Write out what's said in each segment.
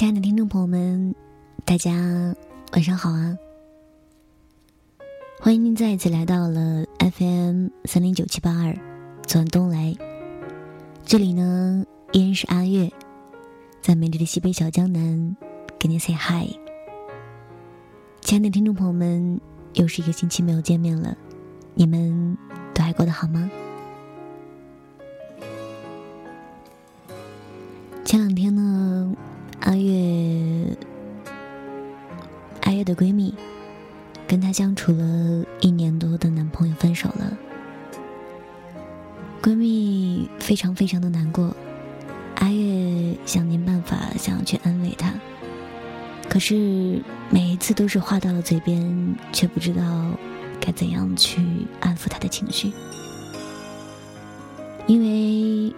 亲爱的听众朋友们，大家晚上好啊！欢迎您再一次来到了 FM 三零九七八二，左岸东来。这里呢，依然是阿月，在美丽的西北小江南，给您 say hi。亲爱的听众朋友们，又是一个星期没有见面了，你们都还过得好吗？跟她相处了一年多的男朋友分手了。闺蜜非常非常的难过，阿月想尽办法想要去安慰她，可是每一次都是话到了嘴边，却不知道该怎样去安抚她的情绪，因为。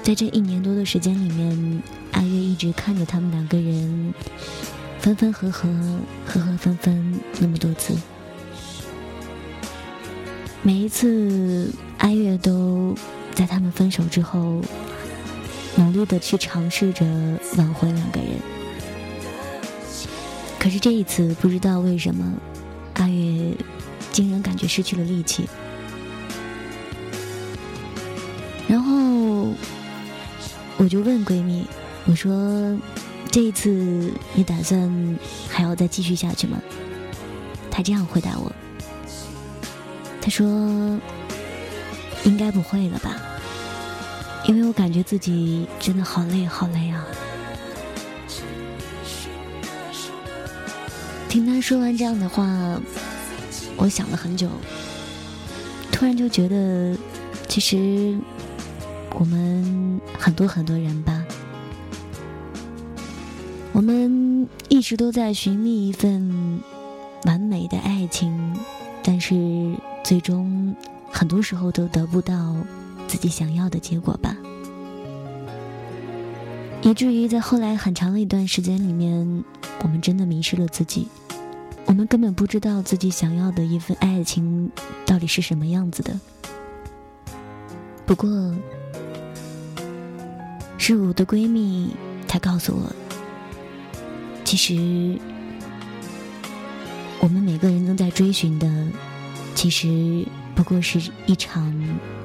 在这一年多的时间里面，阿月一直看着他们两个人分分合合、合合分分那么多次。每一次，阿月都在他们分手之后，努力的去尝试着挽回两个人。可是这一次，不知道为什么，阿月竟然感觉失去了力气，然后。我就问闺蜜：“我说，这一次你打算还要再继续下去吗？”他这样回答我：“他说，应该不会了吧，因为我感觉自己真的好累好累啊。”听他说完这样的话，我想了很久，突然就觉得，其实。我们很多很多人吧，我们一直都在寻觅一份完美的爱情，但是最终很多时候都得不到自己想要的结果吧，以至于在后来很长的一段时间里面，我们真的迷失了自己，我们根本不知道自己想要的一份爱情到底是什么样子的。不过。是我的闺蜜，她告诉我，其实我们每个人都在追寻的，其实不过是一场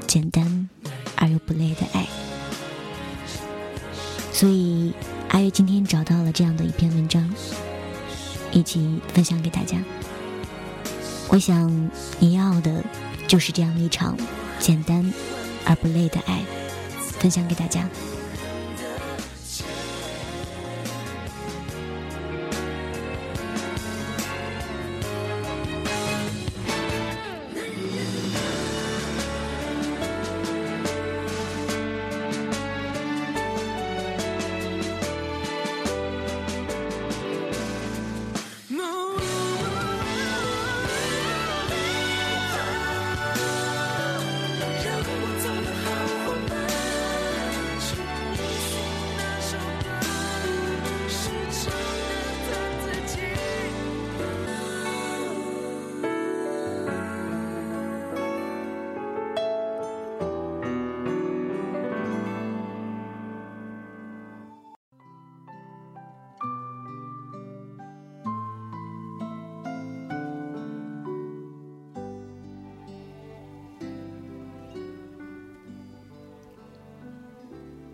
简单而又不累的爱。所以阿月今天找到了这样的一篇文章，一起分享给大家。我想你要的，就是这样一场简单而不累的爱，分享给大家。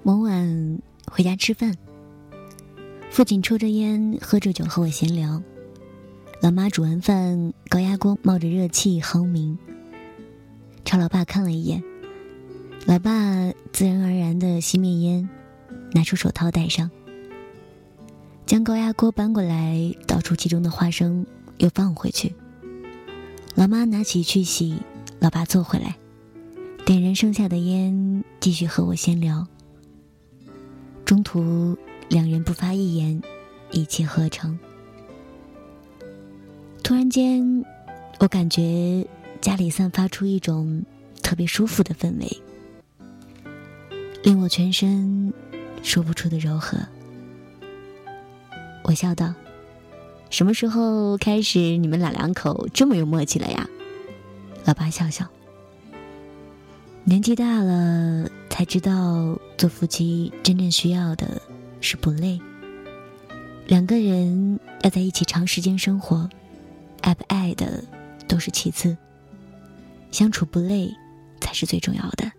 某晚回家吃饭，父亲抽着烟，喝着酒和我闲聊。老妈煮完饭，高压锅冒着热气轰鸣。朝老爸看了一眼，老爸自然而然的熄灭烟，拿出手套戴上，将高压锅搬过来，倒出其中的花生，又放回去。老妈拿起去洗，老爸坐回来，点燃剩下的烟，继续和我闲聊。中途，两人不发一言，一气呵成。突然间，我感觉家里散发出一种特别舒服的氛围，令我全身说不出的柔和。我笑道：“什么时候开始你们老两口这么有默契了呀？”老爸笑笑：“年纪大了。”才知道，做夫妻真正需要的是不累，两个人要在一起长时间生活，爱不爱的都是其次，相处不累才是最重要的。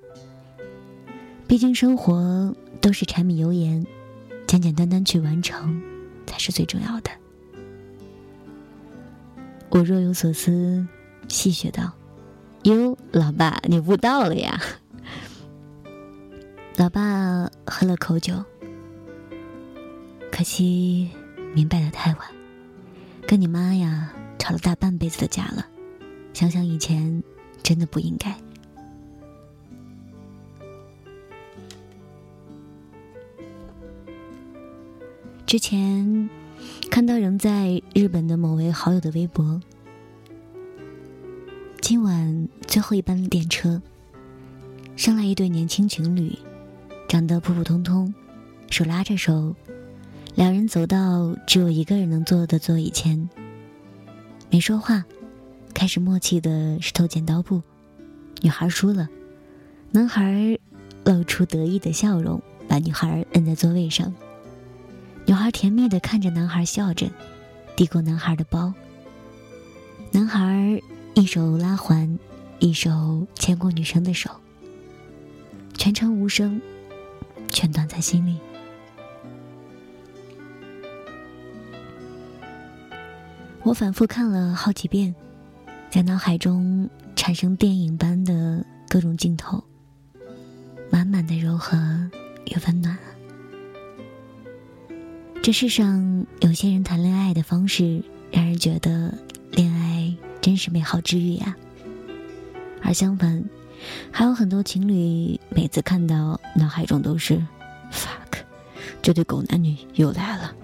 毕竟生活都是柴米油盐，简简单单去完成才是最重要的。我若有所思，戏谑道：“哟，老爸，你悟到了呀？” 老爸喝了口酒，可惜明白的太晚，跟你妈呀吵了大半辈子的架了。想想以前，真的不应该。之前看到仍在日本的某位好友的微博，今晚最后一班电车，上来一对年轻情侣。长得普普通通，手拉着手，两人走到只有一个人能坐的座椅前，没说话，开始默契的石头剪刀布，女孩输了，男孩露出得意的笑容，把女孩摁在座位上，女孩甜蜜的看着男孩笑着，递过男孩的包，男孩一手拉环，一手牵过女生的手，全程无声。全断在心里。我反复看了好几遍，在脑海中产生电影般的各种镜头，满满的柔和与温暖。这世上有些人谈恋爱的方式，让人觉得恋爱真是美好治愈呀。而相反。还有很多情侣，每次看到脑海中都是 “fuck”，这对狗男女又来了。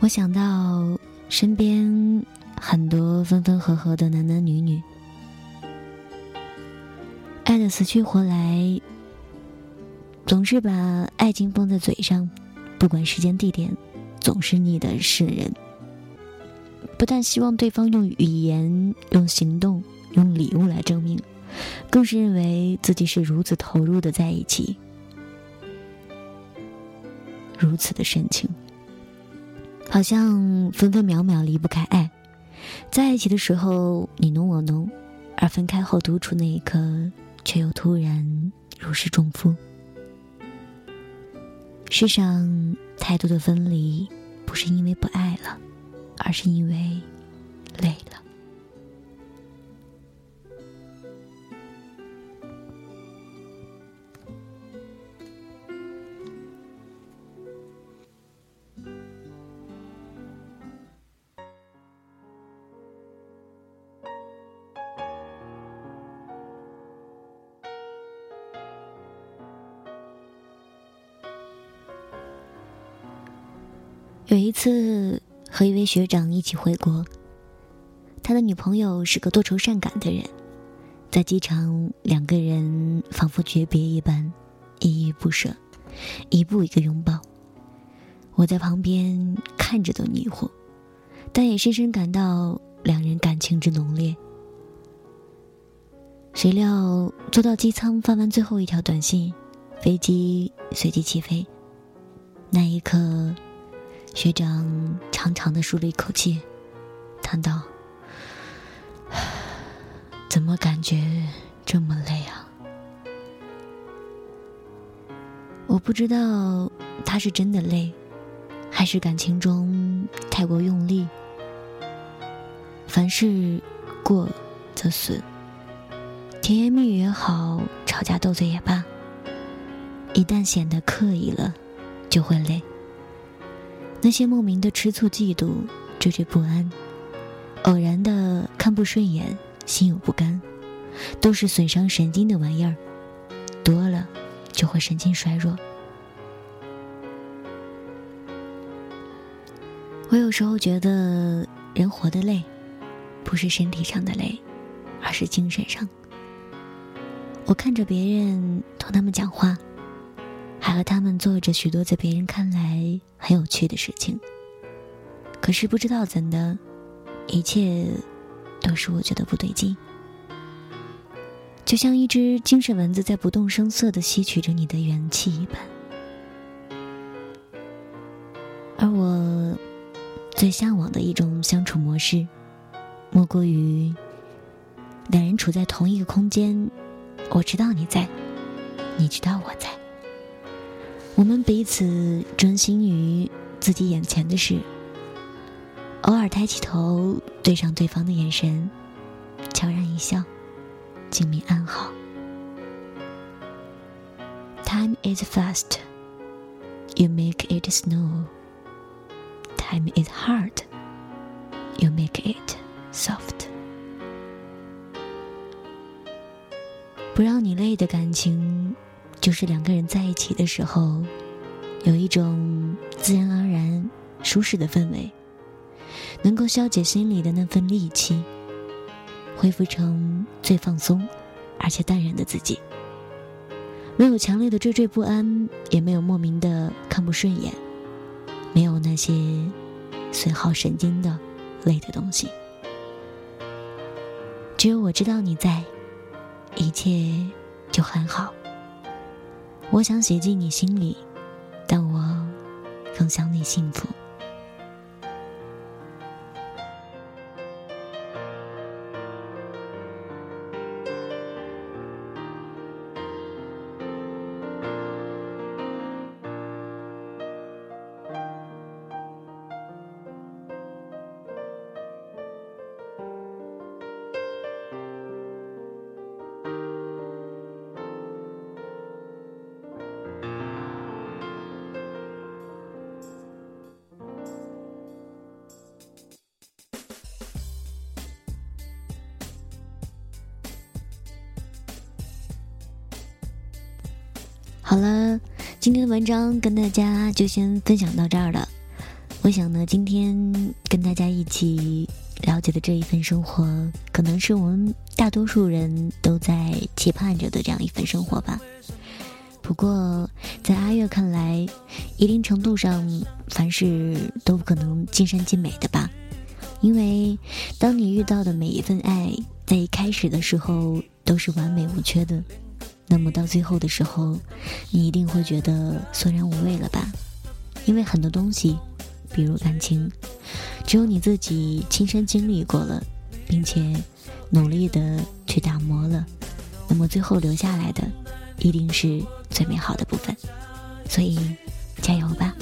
我想到身边很多分分合合的男男女女，爱的死去活来，总是把爱情放在嘴上，不管时间地点，总是腻的是人。不但希望对方用语言、用行动、用礼物来证明，更是认为自己是如此投入的在一起，如此的深情，好像分分秒秒离不开爱。在一起的时候你侬我侬，而分开后独处那一刻，却又突然如释重负。世上太多的分离，不是因为不爱了。而是因为累了。有一次。和一位学长一起回国，他的女朋友是个多愁善感的人，在机场两个人仿佛诀别一般，依依不舍，一步一个拥抱。我在旁边看着都迷糊，但也深深感到两人感情之浓烈。谁料坐到机舱发完最后一条短信，飞机随即起飞，那一刻。学长长长的舒了一口气，叹道：“怎么感觉这么累啊？”我不知道他是真的累，还是感情中太过用力。凡事过则损，甜言蜜语也好，吵架斗嘴也罢，一旦显得刻意了，就会累。那些莫名的吃醋、嫉妒、惴惴不安，偶然的看不顺眼、心有不甘，都是损伤神经的玩意儿，多了就会神经衰弱。我有时候觉得，人活得累，不是身体上的累，而是精神上。我看着别人，同他们讲话。他和他们做着许多在别人看来很有趣的事情。可是不知道怎的一切都是我觉得不对劲。就像一只精神蚊子在不动声色的吸取着你的元气一般。而我最向往的一种相处模式莫过于两人处在同一个空间我知道你在你知道我在。我们彼此专心于自己眼前的事，偶尔抬起头对上对方的眼神，悄然一笑，静谧安好。Time is fast. You make it snow. Time is hard. You make it soft. 不让你累的感情，就是两个人在一起的时候，有一种自然而然、舒适的氛围，能够消解心里的那份戾气，恢复成最放松而且淡然的自己。没有强烈的惴惴不安，也没有莫名的看不顺眼，没有那些损耗神经的累的东西。只有我知道你在，一切就很好。我想写进你心里，但我更想你幸福。好了，今天的文章跟大家就先分享到这儿了。我想呢，今天跟大家一起了解的这一份生活，可能是我们大多数人都在期盼着的这样一份生活吧。不过，在阿月看来，一定程度上，凡事都不可能尽善尽美的吧。因为，当你遇到的每一份爱，在一开始的时候都是完美无缺的。那么到最后的时候，你一定会觉得索然无味了吧？因为很多东西，比如感情，只有你自己亲身经历过了，并且努力的去打磨了，那么最后留下来的，一定是最美好的部分。所以，加油吧！